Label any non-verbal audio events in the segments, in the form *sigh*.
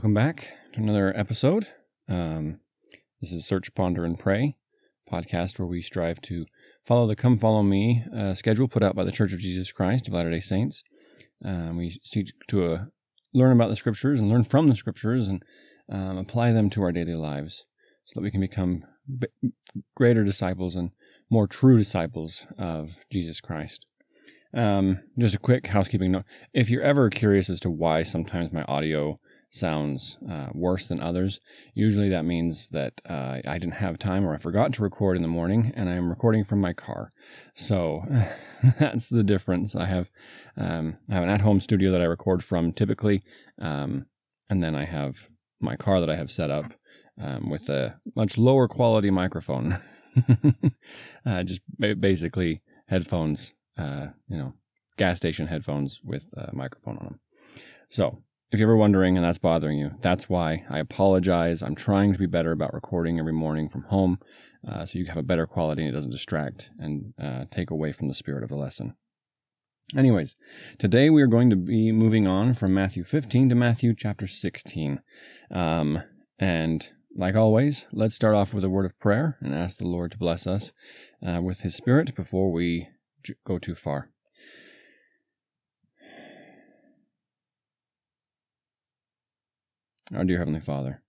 Welcome back to another episode. Um, this is Search, Ponder, and Pray podcast where we strive to follow the Come Follow Me uh, schedule put out by the Church of Jesus Christ of Latter day Saints. Um, we seek to uh, learn about the scriptures and learn from the scriptures and um, apply them to our daily lives so that we can become b- greater disciples and more true disciples of Jesus Christ. Um, just a quick housekeeping note. If you're ever curious as to why sometimes my audio sounds uh, worse than others. Usually that means that uh, I didn't have time or I forgot to record in the morning and I'm recording from my car. So *laughs* that's the difference. I have, um, I have an at home studio that I record from typically. Um, and then I have my car that I have set up um, with a much lower quality microphone. *laughs* uh, just basically headphones, uh, you know, gas station headphones with a microphone on them. So if you're ever wondering and that's bothering you, that's why I apologize. I'm trying to be better about recording every morning from home uh, so you have a better quality and it doesn't distract and uh, take away from the spirit of the lesson. Anyways, today we are going to be moving on from Matthew 15 to Matthew chapter 16. Um, and like always, let's start off with a word of prayer and ask the Lord to bless us uh, with His Spirit before we go too far. Our dear Heavenly Father,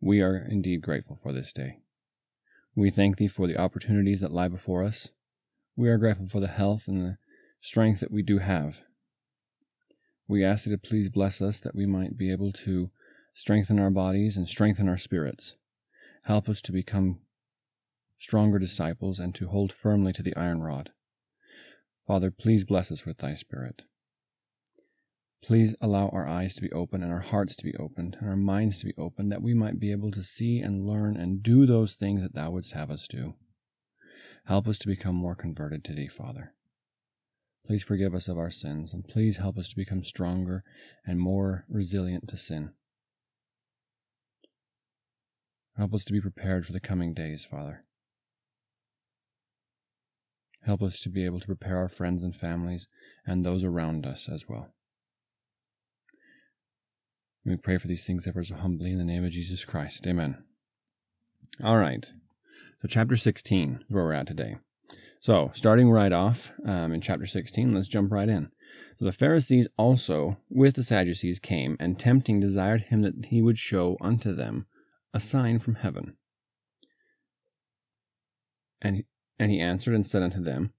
we are indeed grateful for this day. We thank Thee for the opportunities that lie before us. We are grateful for the health and the strength that we do have. We ask Thee to please bless us that we might be able to strengthen our bodies and strengthen our spirits. Help us to become stronger disciples and to hold firmly to the iron rod. Father, please bless us with Thy Spirit. Please allow our eyes to be open and our hearts to be opened and our minds to be open that we might be able to see and learn and do those things that Thou wouldst have us do. Help us to become more converted to Thee, Father. Please forgive us of our sins and please help us to become stronger and more resilient to sin. Help us to be prepared for the coming days, Father. Help us to be able to prepare our friends and families and those around us as well. We pray for these things ever so humbly in the name of Jesus Christ. Amen. All right. So, chapter 16 is where we're at today. So, starting right off um, in chapter 16, let's jump right in. So, the Pharisees also with the Sadducees came, and tempting desired him that he would show unto them a sign from heaven. And he, and he answered and said unto them,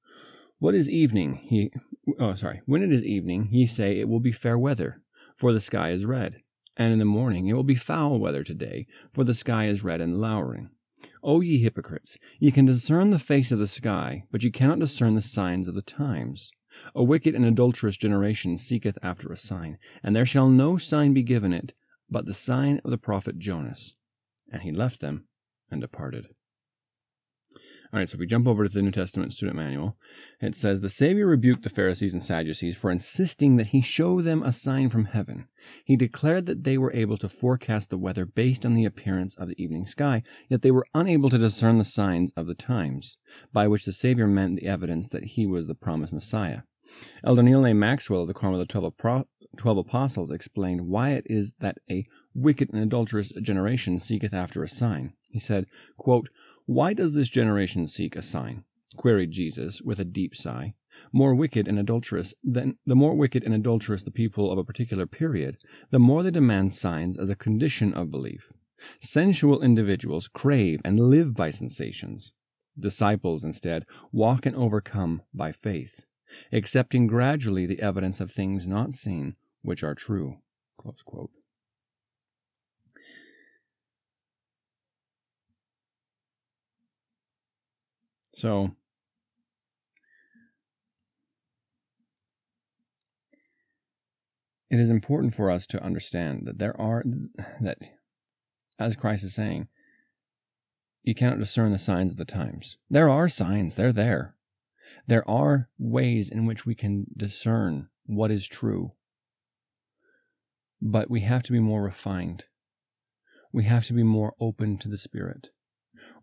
What is evening? He, oh, sorry. When it is evening, ye say it will be fair weather, for the sky is red. And in the morning it will be foul weather today, for the sky is red and lowering. O ye hypocrites, ye can discern the face of the sky, but ye cannot discern the signs of the times. A wicked and adulterous generation seeketh after a sign, and there shall no sign be given it, but the sign of the prophet Jonas. And he left them and departed. All right, so if we jump over to the New Testament student manual, it says the Savior rebuked the Pharisees and Sadducees for insisting that he show them a sign from heaven. He declared that they were able to forecast the weather based on the appearance of the evening sky, yet they were unable to discern the signs of the times, by which the Savior meant the evidence that he was the promised Messiah. Elder Neal A. Maxwell of the Quorum of the Twelve, Twelve Apostles explained why it is that a wicked and adulterous generation seeketh after a sign. He said, quote, why does this generation seek a sign? queried Jesus with a deep sigh. More wicked and adulterous than the more wicked and adulterous the people of a particular period, the more they demand signs as a condition of belief. Sensual individuals crave and live by sensations. Disciples, instead, walk and overcome by faith, accepting gradually the evidence of things not seen, which are true. So it is important for us to understand that there are that as Christ is saying, you cannot discern the signs of the times. There are signs, they're there. There are ways in which we can discern what is true. But we have to be more refined. We have to be more open to the Spirit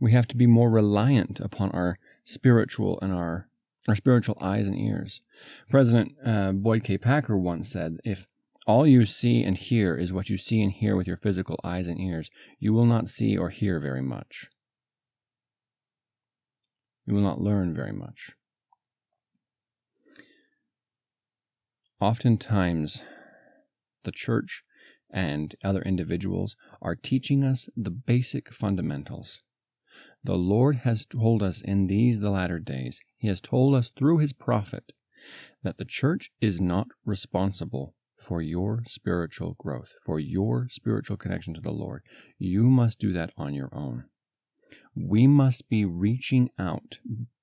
we have to be more reliant upon our spiritual and our our spiritual eyes and ears. President uh, Boyd K. Packer once said, "If all you see and hear is what you see and hear with your physical eyes and ears, you will not see or hear very much. You will not learn very much. Oftentimes, the church and other individuals are teaching us the basic fundamentals. The Lord has told us in these the latter days, He has told us through His prophet, that the church is not responsible for your spiritual growth, for your spiritual connection to the Lord. You must do that on your own. We must be reaching out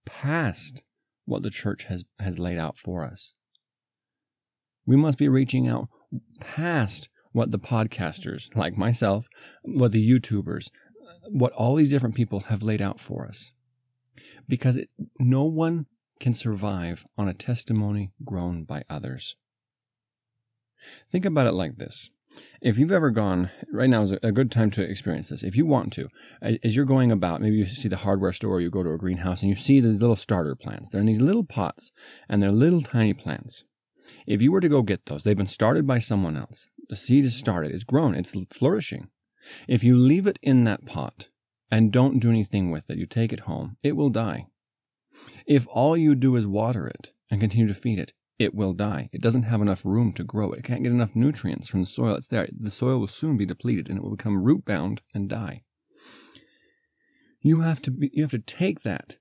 past what the church has, has laid out for us. We must be reaching out past what the podcasters like myself, what the YouTubers, what all these different people have laid out for us. Because it, no one can survive on a testimony grown by others. Think about it like this. If you've ever gone, right now is a good time to experience this. If you want to, as you're going about, maybe you see the hardware store, you go to a greenhouse, and you see these little starter plants. They're in these little pots, and they're little tiny plants. If you were to go get those, they've been started by someone else. The seed is started, it's grown, it's flourishing. If you leave it in that pot and don't do anything with it, you take it home, it will die. If all you do is water it and continue to feed it, it will die. It doesn't have enough room to grow. It can't get enough nutrients from the soil it's there. The soil will soon be depleted and it will become root bound and die. You have to be, you have to take that,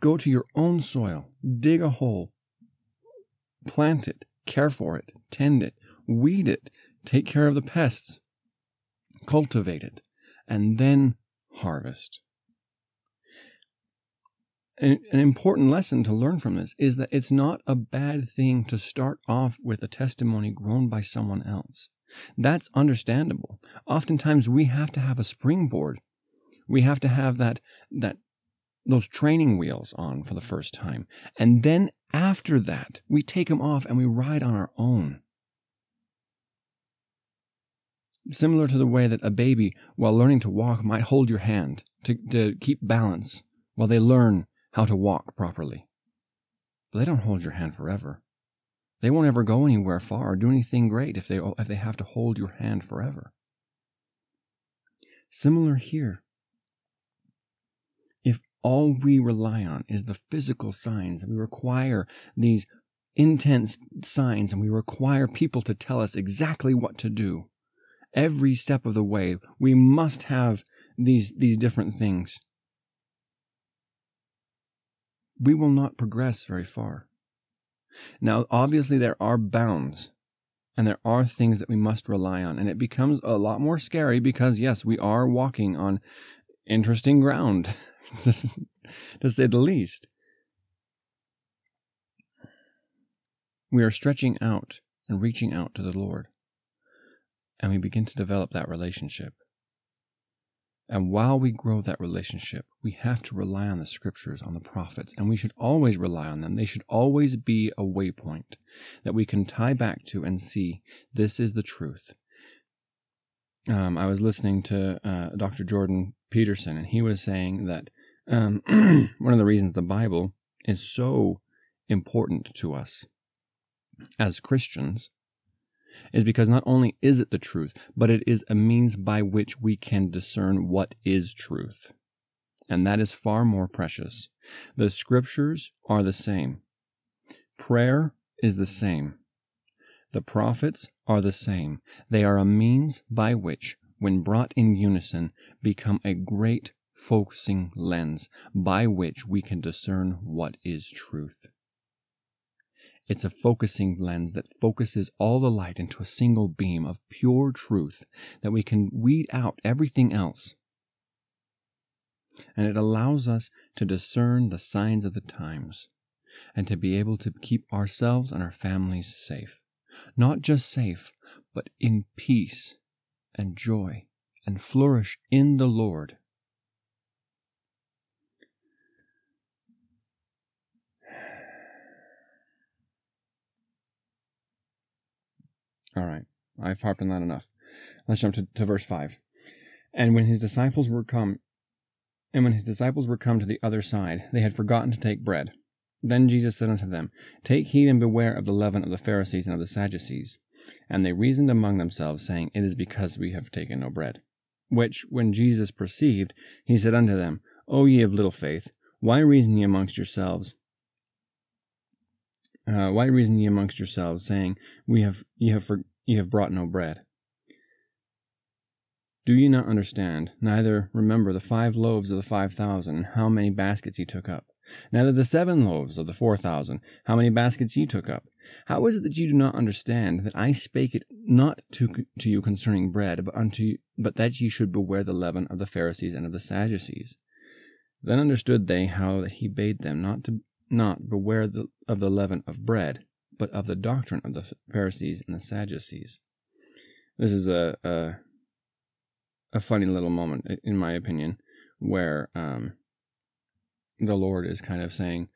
go to your own soil, dig a hole, plant it, care for it, tend it, weed it, take care of the pests, cultivate it, and then harvest an, an important lesson to learn from this is that it's not a bad thing to start off with a testimony grown by someone else. That's understandable. Oftentimes we have to have a springboard. We have to have that that those training wheels on for the first time. And then after that, we take them off and we ride on our own. Similar to the way that a baby, while learning to walk, might hold your hand to, to keep balance while they learn how to walk properly. But they don't hold your hand forever. They won't ever go anywhere far or do anything great if they, if they have to hold your hand forever. Similar here. If all we rely on is the physical signs, we require these intense signs and we require people to tell us exactly what to do. Every step of the way, we must have these, these different things we will not progress very far. Now, obviously, there are bounds and there are things that we must rely on. And it becomes a lot more scary because, yes, we are walking on interesting ground, *laughs* to say the least. We are stretching out and reaching out to the Lord. And we begin to develop that relationship. And while we grow that relationship, we have to rely on the scriptures, on the prophets, and we should always rely on them. They should always be a waypoint that we can tie back to and see this is the truth. Um, I was listening to uh, Dr. Jordan Peterson, and he was saying that um, *clears throat* one of the reasons the Bible is so important to us as Christians is because not only is it the truth, but it is a means by which we can discern what is truth. And that is far more precious. The scriptures are the same. Prayer is the same. The prophets are the same. They are a means by which, when brought in unison, become a great focusing lens by which we can discern what is truth. It's a focusing lens that focuses all the light into a single beam of pure truth that we can weed out everything else. And it allows us to discern the signs of the times and to be able to keep ourselves and our families safe. Not just safe, but in peace and joy and flourish in the Lord. All right. I've harped on that enough. Let's jump to, to verse 5. And when his disciples were come, and when his disciples were come to the other side, they had forgotten to take bread. Then Jesus said unto them, Take heed and beware of the leaven of the Pharisees and of the Sadducees. And they reasoned among themselves, saying, It is because we have taken no bread. Which, when Jesus perceived, he said unto them, O ye of little faith, why reason ye amongst yourselves? Uh, why reason ye amongst yourselves, saying, We have ye have for, ye have brought no bread? Do ye not understand, neither remember the five loaves of the five thousand, how many baskets ye took up? Neither the seven loaves of the four thousand, how many baskets ye took up? How is it that ye do not understand that I spake it not to, to you concerning bread, but unto but that ye should beware the leaven of the Pharisees and of the Sadducees? Then understood they how that he bade them not to not beware the, of the leaven of bread, but of the doctrine of the Pharisees and the Sadducees. This is a, a a funny little moment, in my opinion, where um, the Lord is kind of saying,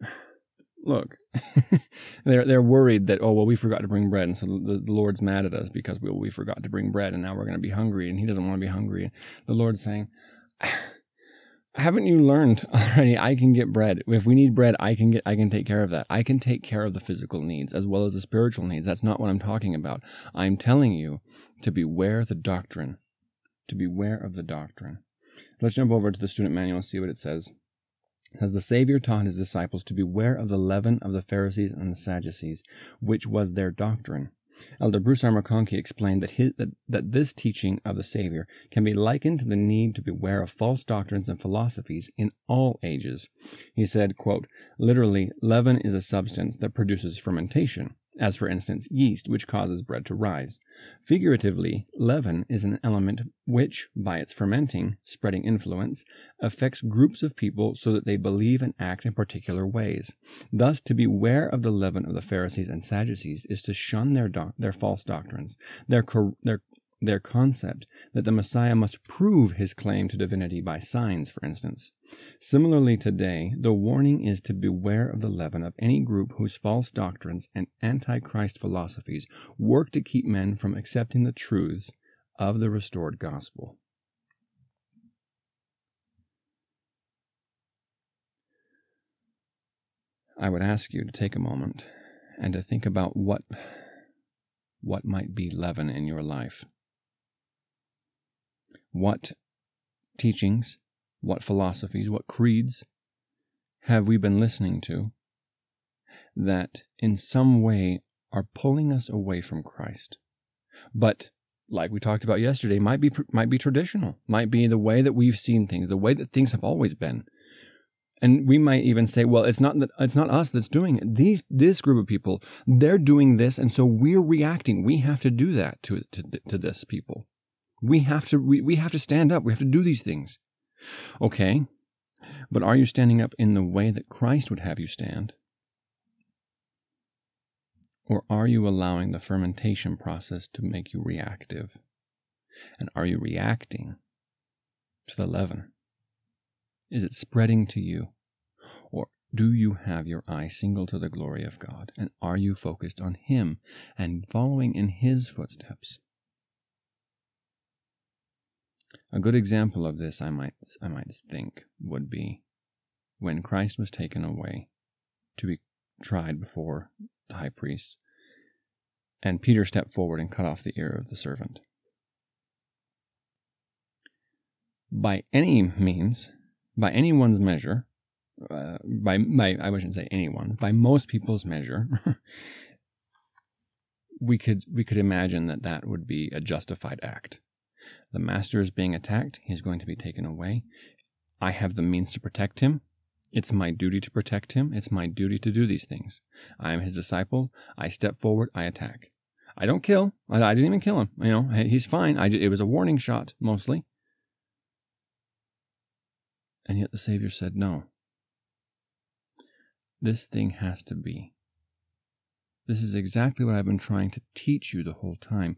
*sighs* "Look, *laughs* they're they're worried that oh well we forgot to bring bread, and so the, the Lord's mad at us because we we forgot to bring bread, and now we're going to be hungry, and He doesn't want to be hungry." The Lord's saying. Haven't you learned *laughs* already? I can get bread. If we need bread, I can get. I can take care of that. I can take care of the physical needs as well as the spiritual needs. That's not what I'm talking about. I'm telling you to beware the doctrine to beware of the doctrine. Let's jump over to the student manual and see what it says. It says, The Savior taught his disciples to beware of the leaven of the Pharisees and the Sadducees, which was their doctrine. Elder Bruce R. McConkie explained that, his, that, that this teaching of the Savior can be likened to the need to beware of false doctrines and philosophies in all ages. He said, quote, Literally, leaven is a substance that produces fermentation as for instance yeast, which causes bread to rise. Figuratively, leaven is an element which, by its fermenting, spreading influence, affects groups of people so that they believe and act in particular ways. Thus, to beware of the leaven of the Pharisees and Sadducees is to shun their, their false doctrines, their, cor- their their concept that the Messiah must prove his claim to divinity by signs, for instance. Similarly, today, the warning is to beware of the leaven of any group whose false doctrines and antichrist philosophies work to keep men from accepting the truths of the restored gospel. I would ask you to take a moment and to think about what what might be leaven in your life what teachings, what philosophies, what creeds have we been listening to that in some way are pulling us away from Christ? But like we talked about yesterday, might be might be traditional, might be the way that we've seen things, the way that things have always been. And we might even say, well, it's not that it's not us that's doing it. These this group of people, they're doing this, and so we're reacting. We have to do that to to, to this people. We have to we, we have to stand up. We have to do these things. Okay. But are you standing up in the way that Christ would have you stand? Or are you allowing the fermentation process to make you reactive? And are you reacting to the leaven? Is it spreading to you? Or do you have your eye single to the glory of God? And are you focused on Him and following in His footsteps? A good example of this, I might, I might think, would be when Christ was taken away to be tried before the high priest, and Peter stepped forward and cut off the ear of the servant. By any means, by anyone's measure, uh, by, by I shouldn't say anyone, by most people's measure, *laughs* we could we could imagine that that would be a justified act. The master is being attacked. He's going to be taken away. I have the means to protect him. It's my duty to protect him. It's my duty to do these things. I am his disciple. I step forward. I attack. I don't kill. I, I didn't even kill him. You know, he's fine. I, it was a warning shot, mostly. And yet the Savior said, no. This thing has to be. This is exactly what I've been trying to teach you the whole time.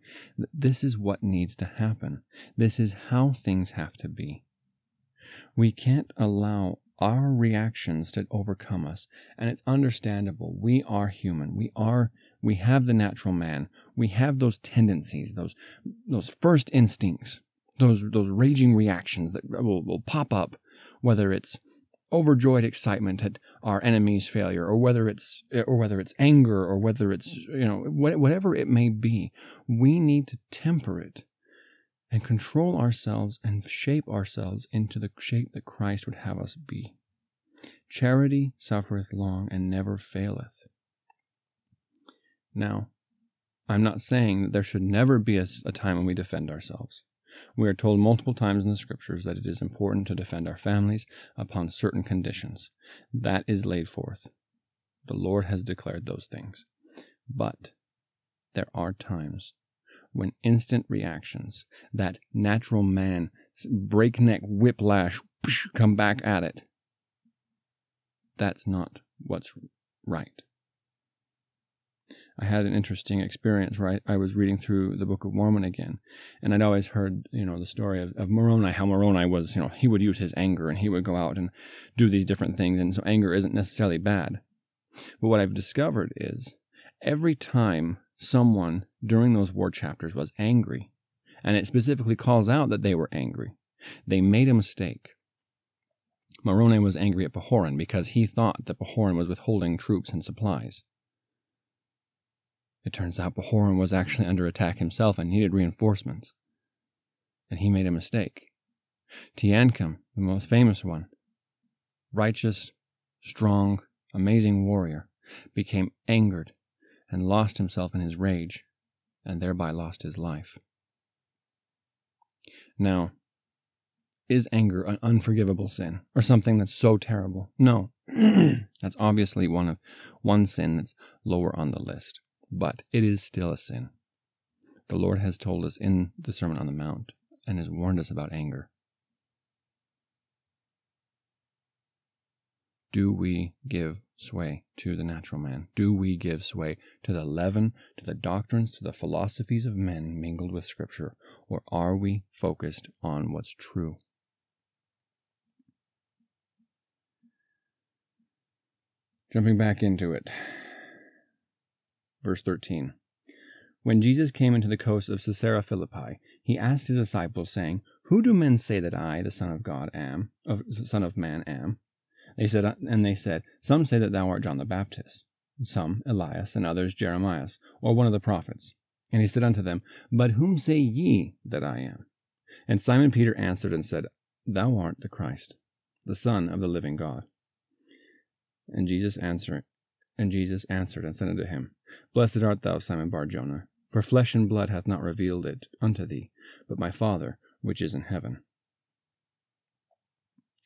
This is what needs to happen. This is how things have to be. We can't allow our reactions to overcome us, and it's understandable. We are human. We are we have the natural man. We have those tendencies, those those first instincts, those those raging reactions that will, will pop up, whether it's overjoyed excitement at our enemy's failure or whether it's or whether it's anger or whether it's you know whatever it may be we need to temper it and control ourselves and shape ourselves into the shape that Christ would have us be. Charity suffereth long and never faileth. Now i'm not saying that there should never be a, a time when we defend ourselves we are told multiple times in the scriptures that it is important to defend our families upon certain conditions. That is laid forth. The Lord has declared those things. But there are times when instant reactions, that natural man, breakneck whiplash, come back at it. That's not what's right. I had an interesting experience where I, I, was reading through the Book of Mormon again, and I'd always heard, you know, the story of, of Moroni, how Moroni was, you know, he would use his anger and he would go out and do these different things, and so anger isn't necessarily bad. But what I've discovered is every time someone during those war chapters was angry, and it specifically calls out that they were angry, they made a mistake. Moroni was angry at Pahoran because he thought that Pahoran was withholding troops and supplies. It turns out Pahoran was actually under attack himself and needed reinforcements. And he made a mistake. Teancum, the most famous one, righteous, strong, amazing warrior, became angered and lost himself in his rage, and thereby lost his life. Now, is anger an unforgivable sin or something that's so terrible? No. *clears throat* that's obviously one of one sin that's lower on the list but it is still a sin. The Lord has told us in the Sermon on the Mount and has warned us about anger. Do we give sway to the natural man? Do we give sway to the leaven, to the doctrines, to the philosophies of men mingled with Scripture? Or are we focused on what's true? Jumping back into it. Verse 13 When Jesus came into the coast of Caesarea Philippi, he asked his disciples, saying, Who do men say that I, the Son of God, am, of Son of Man, am? They said, uh, and they said, Some say that thou art John the Baptist, some Elias, and others Jeremiah, or one of the prophets. And he said unto them, But whom say ye that I am? And Simon Peter answered and said, Thou art the Christ, the Son of the living God. And Jesus answered, and Jesus answered and said unto him, Blessed art thou, Simon Barjona, for flesh and blood hath not revealed it unto thee, but my Father which is in heaven.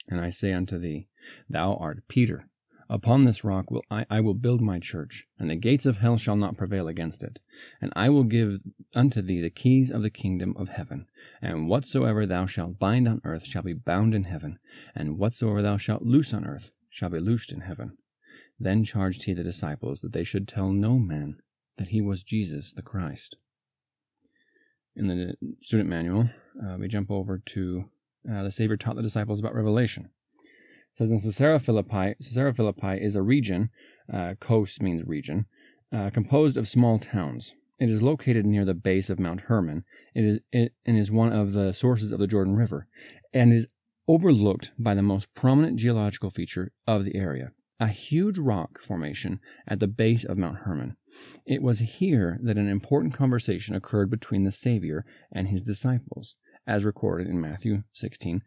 And I say unto thee, Thou art Peter. Upon this rock will I, I will build my church, and the gates of hell shall not prevail against it. And I will give unto thee the keys of the kingdom of heaven. And whatsoever thou shalt bind on earth shall be bound in heaven, and whatsoever thou shalt loose on earth shall be loosed in heaven. Then charged he the disciples that they should tell no man that he was Jesus the Christ. In the student manual, uh, we jump over to uh, the Savior taught the disciples about Revelation. It says in Caesarea Philippi, Caesarea Philippi is a region, uh, coast means region, uh, composed of small towns. It is located near the base of Mount Hermon. It is, it, and is one of the sources of the Jordan River, and is overlooked by the most prominent geological feature of the area, a huge rock formation at the base of Mount Hermon. It was here that an important conversation occurred between the Savior and his disciples, as recorded in Matthew 16,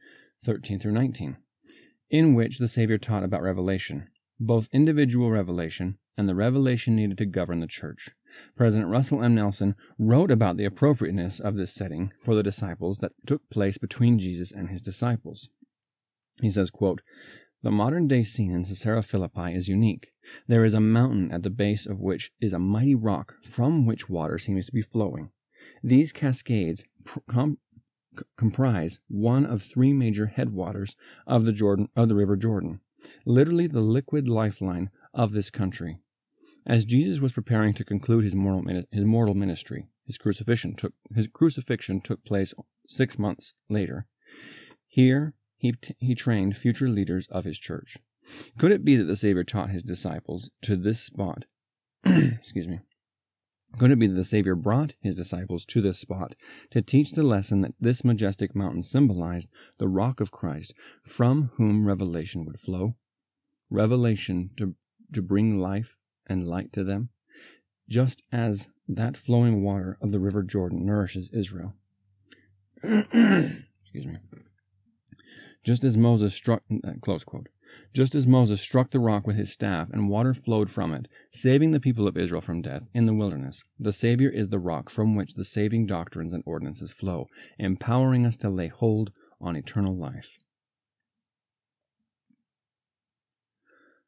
13 through 19, in which the Savior taught about revelation, both individual revelation and the revelation needed to govern the church. President Russell M. Nelson wrote about the appropriateness of this setting for the disciples that took place between Jesus and his disciples. He says, quote, the modern day scene in Caesarea Philippi is unique. There is a mountain at the base of which is a mighty rock from which water seems to be flowing. These cascades com- comprise one of three major headwaters of the Jordan of the River Jordan, literally the liquid lifeline of this country. As Jesus was preparing to conclude his mortal, his mortal ministry, his crucifixion took his crucifixion took place six months later. Here he, t- he trained future leaders of his church. Could it be that the Savior taught his disciples to this spot? *clears throat* excuse me. Could it be that the Savior brought his disciples to this spot to teach the lesson that this majestic mountain symbolized the rock of Christ, from whom revelation would flow? Revelation to, to bring life and light to them, just as that flowing water of the river Jordan nourishes Israel. *clears throat* Excuse me. Just as Moses struck, uh, close quote, just as Moses struck the rock with his staff and water flowed from it, saving the people of Israel from death in the wilderness, the Savior is the rock from which the saving doctrines and ordinances flow, empowering us to lay hold on eternal life.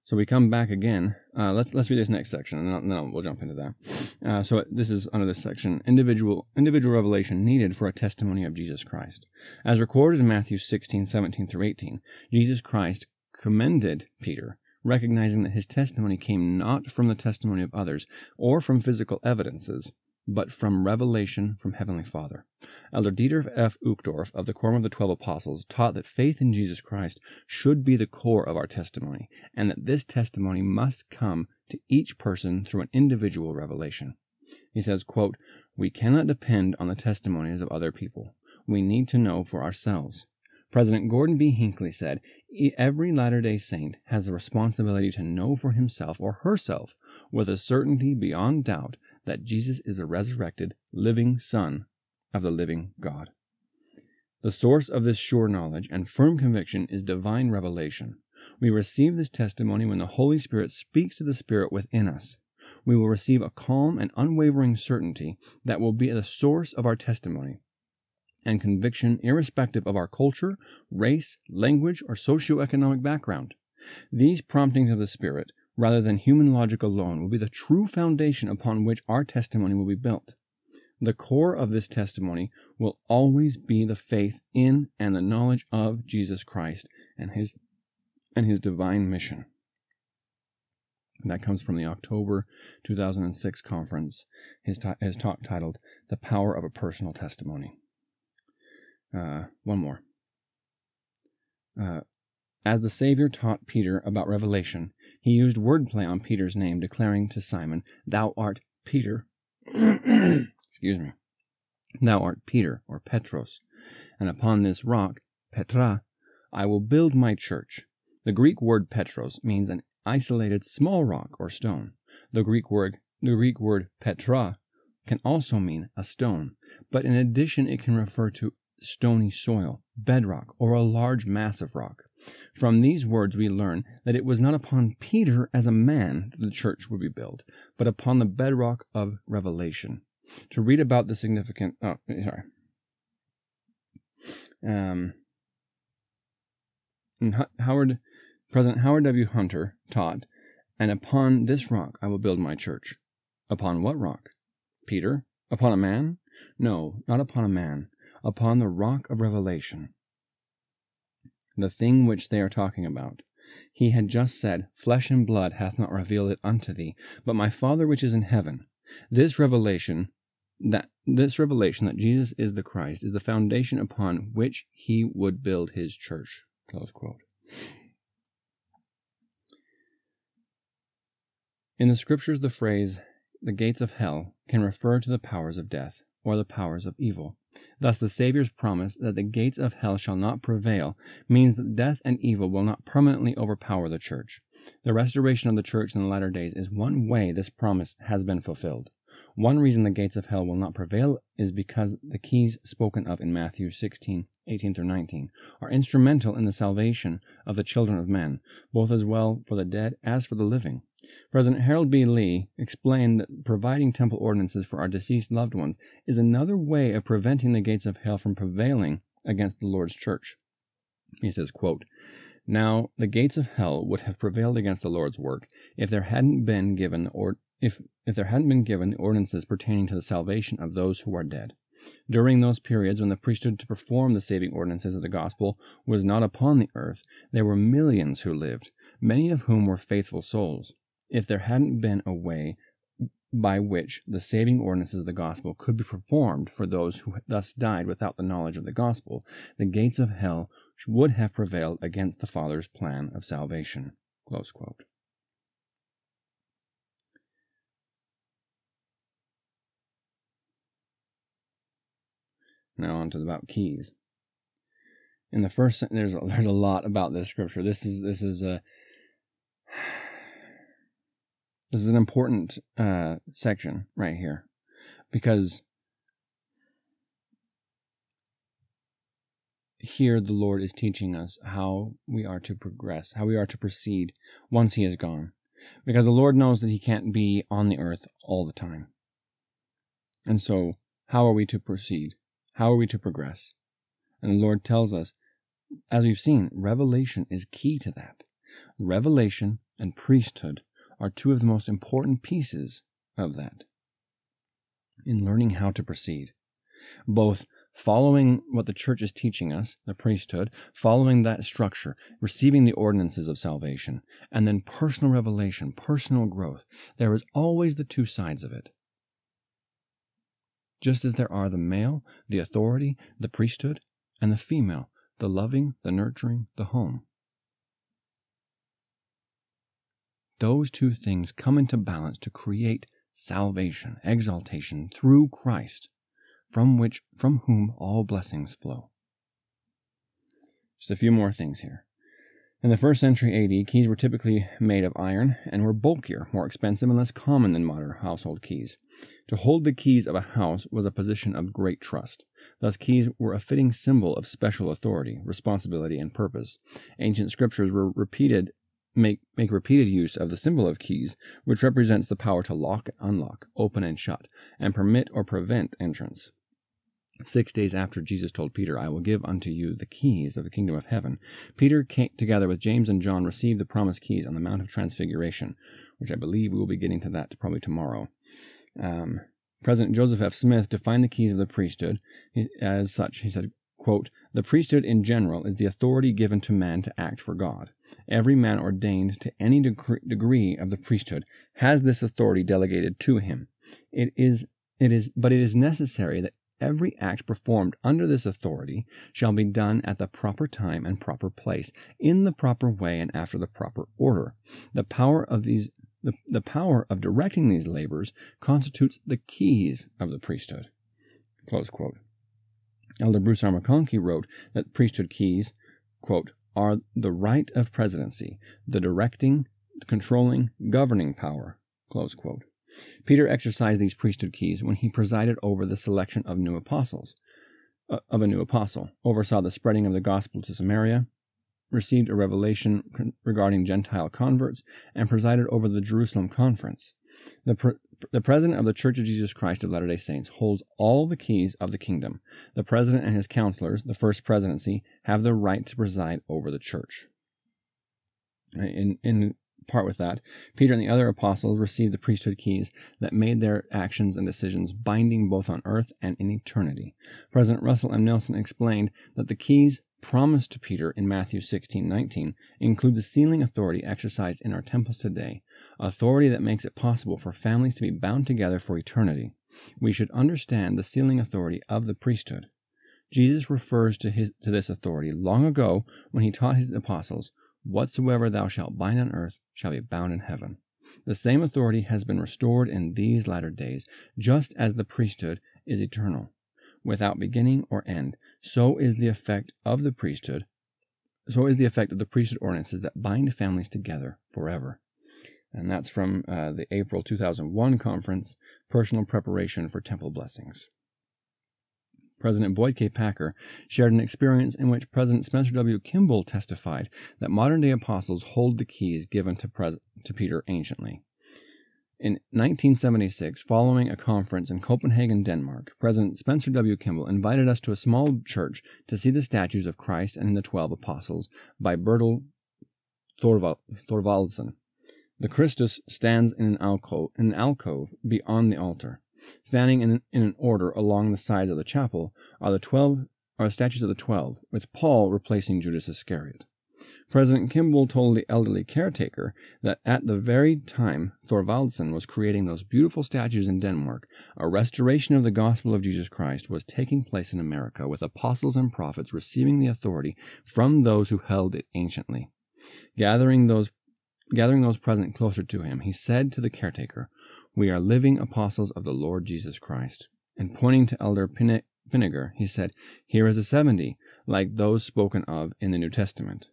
So we come back again. Uh, let's let's read this next section, and then, we'll jump into that. Uh, so this is under this section: individual individual revelation needed for a testimony of Jesus Christ, as recorded in Matthew 16, 17 through 18. Jesus Christ commended Peter, recognizing that his testimony came not from the testimony of others or from physical evidences, but from revelation from Heavenly Father. Elder Dieter F. Uchtdorf of the Quorum of the Twelve Apostles taught that faith in Jesus Christ should be the core of our testimony, and that this testimony must come to each person through an individual revelation. He says, quote, We cannot depend on the testimonies of other people. We need to know for ourselves. President Gordon B. Hinckley said, Every Latter day Saint has the responsibility to know for himself or herself with a certainty beyond doubt that Jesus is the resurrected, living Son of the living God. The source of this sure knowledge and firm conviction is divine revelation. We receive this testimony when the Holy Spirit speaks to the Spirit within us. We will receive a calm and unwavering certainty that will be the source of our testimony and conviction irrespective of our culture, race, language, or socioeconomic background. These promptings of the Spirit rather than human logic alone, will be the true foundation upon which our testimony will be built. The core of this testimony will always be the faith in and the knowledge of Jesus Christ and his and his divine mission. That comes from the October 2006 conference, his, t- his talk titled The Power of a Personal Testimony. Uh, one more. Uh, as the Savior taught Peter about Revelation, he used wordplay on Peter's name, declaring to Simon, Thou art Peter. *clears throat* Excuse me. Thou art Peter, or Petros, and upon this rock, Petra, I will build my church. The Greek word Petros means an isolated small rock or stone. The Greek word, the Greek word Petra can also mean a stone, but in addition it can refer to stony soil, bedrock, or a large mass of rock. From these words, we learn that it was not upon Peter as a man that the church would be built, but upon the bedrock of revelation. To read about the significant, oh, sorry. Um, Howard, President Howard W. Hunter taught, and upon this rock I will build my church. Upon what rock? Peter? Upon a man? No, not upon a man. Upon the rock of revelation the thing which they are talking about. He had just said, Flesh and blood hath not revealed it unto thee, but my Father which is in heaven. This revelation that this revelation that Jesus is the Christ is the foundation upon which he would build his church. In the scriptures, the phrase the gates of hell can refer to the powers of death or the powers of evil. Thus, the Saviour's promise that the gates of hell shall not prevail means that death and evil will not permanently overpower the church. The restoration of the church in the latter days is one way this promise has been fulfilled. One reason the gates of hell will not prevail is because the keys spoken of in Matthew 16, 18 through 19 are instrumental in the salvation of the children of men, both as well for the dead as for the living. President Harold B. Lee explained that providing temple ordinances for our deceased loved ones is another way of preventing the gates of hell from prevailing against the Lord's church. He says, quote, Now the gates of hell would have prevailed against the Lord's work if there hadn't been given or if, if there hadn't been given ordinances pertaining to the salvation of those who are dead. During those periods when the priesthood to perform the saving ordinances of the gospel was not upon the earth, there were millions who lived, many of whom were faithful souls if there hadn't been a way by which the saving ordinances of the gospel could be performed for those who thus died without the knowledge of the gospel, the gates of hell would have prevailed against the Father's plan of salvation. Now on to the about keys. In the first, there's a, there's a lot about this scripture. This is this is a this is an important uh, section right here because here the Lord is teaching us how we are to progress, how we are to proceed once He is gone. Because the Lord knows that He can't be on the earth all the time. And so, how are we to proceed? How are we to progress? And the Lord tells us, as we've seen, revelation is key to that. Revelation and priesthood are two of the most important pieces of that in learning how to proceed. Both following what the church is teaching us, the priesthood, following that structure, receiving the ordinances of salvation, and then personal revelation, personal growth. There is always the two sides of it. Just as there are the male, the authority, the priesthood, and the female, the loving, the nurturing, the home. Those two things come into balance to create salvation, exaltation through Christ from which from whom all blessings flow. Just a few more things here. In the first century AD, keys were typically made of iron and were bulkier, more expensive, and less common than modern household keys. To hold the keys of a house was a position of great trust. Thus, keys were a fitting symbol of special authority, responsibility, and purpose. Ancient scriptures were repeated make, make repeated use of the symbol of keys, which represents the power to lock unlock, open and shut, and permit or prevent entrance. Six days after Jesus told Peter, I will give unto you the keys of the kingdom of heaven, Peter, came, together with James and John, received the promised keys on the Mount of Transfiguration, which I believe we will be getting to that probably tomorrow. Um, President Joseph F. Smith defined the keys of the priesthood as such. He said, quote, The priesthood in general is the authority given to man to act for God. Every man ordained to any degree of the priesthood has this authority delegated to him. It is it is but it is necessary that Every act performed under this authority shall be done at the proper time and proper place, in the proper way and after the proper order. The power of these the, the power of directing these labors constitutes the keys of the priesthood. Elder Bruce R. McConkie wrote that priesthood keys, quote, are the right of presidency, the directing, controlling, governing power, close quote. Peter exercised these priesthood keys when he presided over the selection of new apostles, uh, of a new apostle, oversaw the spreading of the gospel to Samaria, received a revelation regarding Gentile converts, and presided over the Jerusalem conference. The, the president of the Church of Jesus Christ of Latter day Saints holds all the keys of the kingdom. The president and his counselors, the first presidency, have the right to preside over the church. In, in part with that, Peter and the other apostles received the priesthood keys that made their actions and decisions binding both on earth and in eternity. President Russell M. Nelson explained that the keys promised to Peter in Matthew 16:19 include the sealing authority exercised in our temples today, authority that makes it possible for families to be bound together for eternity. We should understand the sealing authority of the priesthood. Jesus refers to, his, to this authority long ago when he taught his apostles Whatsoever thou shalt bind on earth shall be bound in heaven. The same authority has been restored in these latter days, just as the priesthood is eternal, without beginning or end. So is the effect of the priesthood. So is the effect of the priesthood ordinances that bind families together forever. And that's from uh, the April 2001 conference, Personal Preparation for Temple Blessings. President Boyd K. Packer shared an experience in which President Spencer W. Kimball testified that modern day apostles hold the keys given to, Pres- to Peter anciently. In 1976, following a conference in Copenhagen, Denmark, President Spencer W. Kimball invited us to a small church to see the statues of Christ and the Twelve Apostles by Bertel Thorvald- Thorvaldsen. The Christus stands in an alcove, in an alcove beyond the altar. Standing in, in an order along the sides of the chapel are the twelve are statues of the twelve, with Paul replacing Judas Iscariot. President Kimball told the elderly caretaker that at the very time Thorvaldsen was creating those beautiful statues in Denmark, a restoration of the gospel of Jesus Christ was taking place in America, with apostles and prophets receiving the authority from those who held it anciently. Gathering those gathering those present closer to him, he said to the caretaker, we are living apostles of the Lord Jesus Christ. And pointing to Elder Pinegar, he said, Here is a seventy, like those spoken of in the New Testament.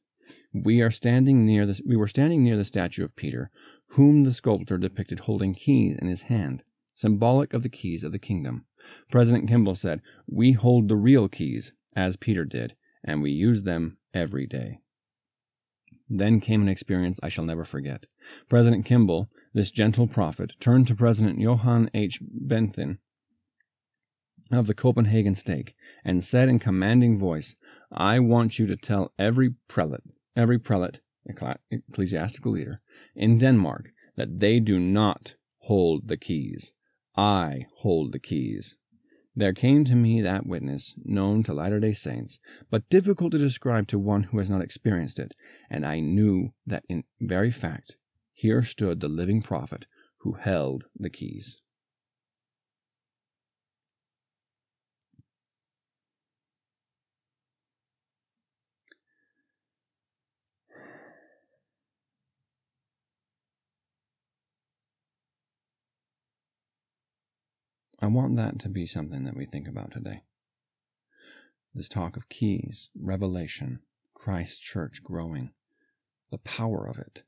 We are standing near the, we were standing near the statue of Peter, whom the sculptor depicted holding keys in his hand, symbolic of the keys of the kingdom. President Kimball said, We hold the real keys, as Peter did, and we use them every day. Then came an experience I shall never forget. President Kimball, this gentle prophet, turned to President Johan H. Benthin of the Copenhagen stake and said in commanding voice, I want you to tell every prelate, every prelate, ecclesiastical leader in Denmark that they do not hold the keys. I hold the keys. There came to me that witness, known to Latter day Saints, but difficult to describe to one who has not experienced it, and I knew that in very fact here stood the living prophet who held the keys. I want that to be something that we think about today. This talk of keys, revelation, Christ church growing, the power of it.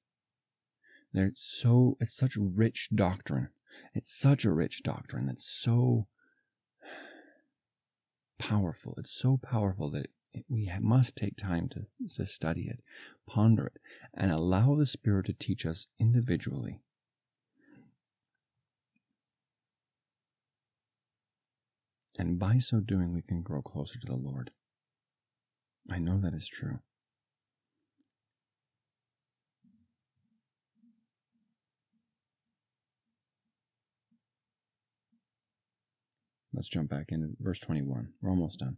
They're so it's such rich doctrine. It's such a rich doctrine that's so powerful. It's so powerful that it, we must take time to, to study it, ponder it, and allow the Spirit to teach us individually and by so doing, we can grow closer to the Lord. I know that is true. Let's jump back into verse 21. We're almost done.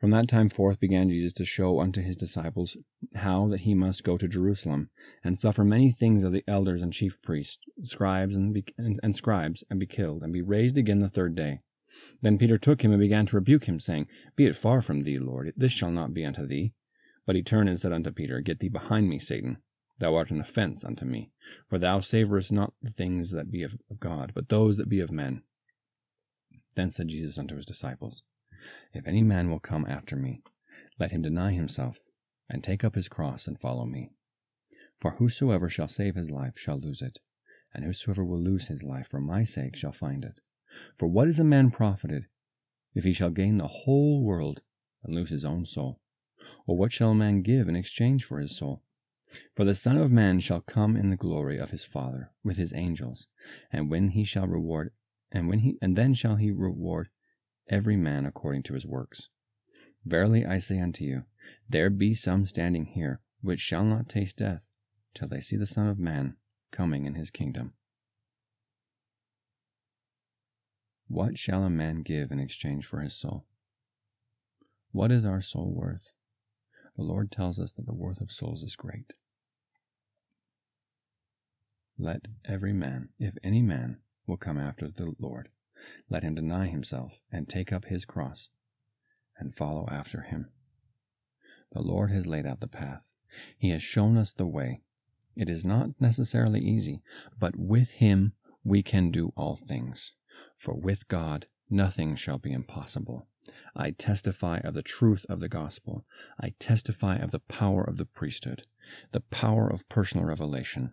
From that time forth began Jesus to show unto his disciples how that he must go to Jerusalem and suffer many things of the elders and chief priests, scribes and, be, and, and scribes, and be killed, and be raised again the third day. Then Peter took him and began to rebuke him, saying, Be it far from thee, Lord, this shall not be unto thee. But he turned and said unto Peter, Get thee behind me, Satan. Thou art an offence unto me, for thou savorest not the things that be of God, but those that be of men. Then said Jesus unto his disciples, If any man will come after me, let him deny himself, and take up his cross, and follow me. For whosoever shall save his life shall lose it, and whosoever will lose his life for my sake shall find it. For what is a man profited if he shall gain the whole world and lose his own soul? Or what shall a man give in exchange for his soul? For the Son of Man shall come in the glory of his Father with his angels, and when he shall reward and when he and then shall he reward every man according to his works. Verily I say unto you, there be some standing here which shall not taste death till they see the Son of Man coming in his kingdom. What shall a man give in exchange for his soul? What is our soul worth? The Lord tells us that the worth of souls is great. Let every man, if any man, will come after the Lord, let him deny himself and take up his cross and follow after him. The Lord has laid out the path. He has shown us the way. It is not necessarily easy, but with him we can do all things. For with God nothing shall be impossible. I testify of the truth of the gospel. I testify of the power of the priesthood, the power of personal revelation.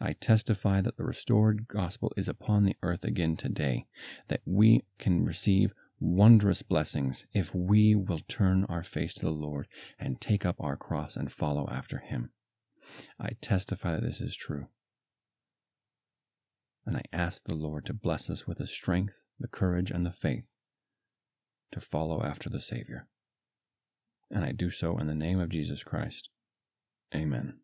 I testify that the restored gospel is upon the earth again today, that we can receive wondrous blessings if we will turn our face to the Lord and take up our cross and follow after him. I testify that this is true and I ask the Lord to bless us with the strength, the courage, and the faith to follow after the Savior. And I do so in the name of Jesus Christ. Amen.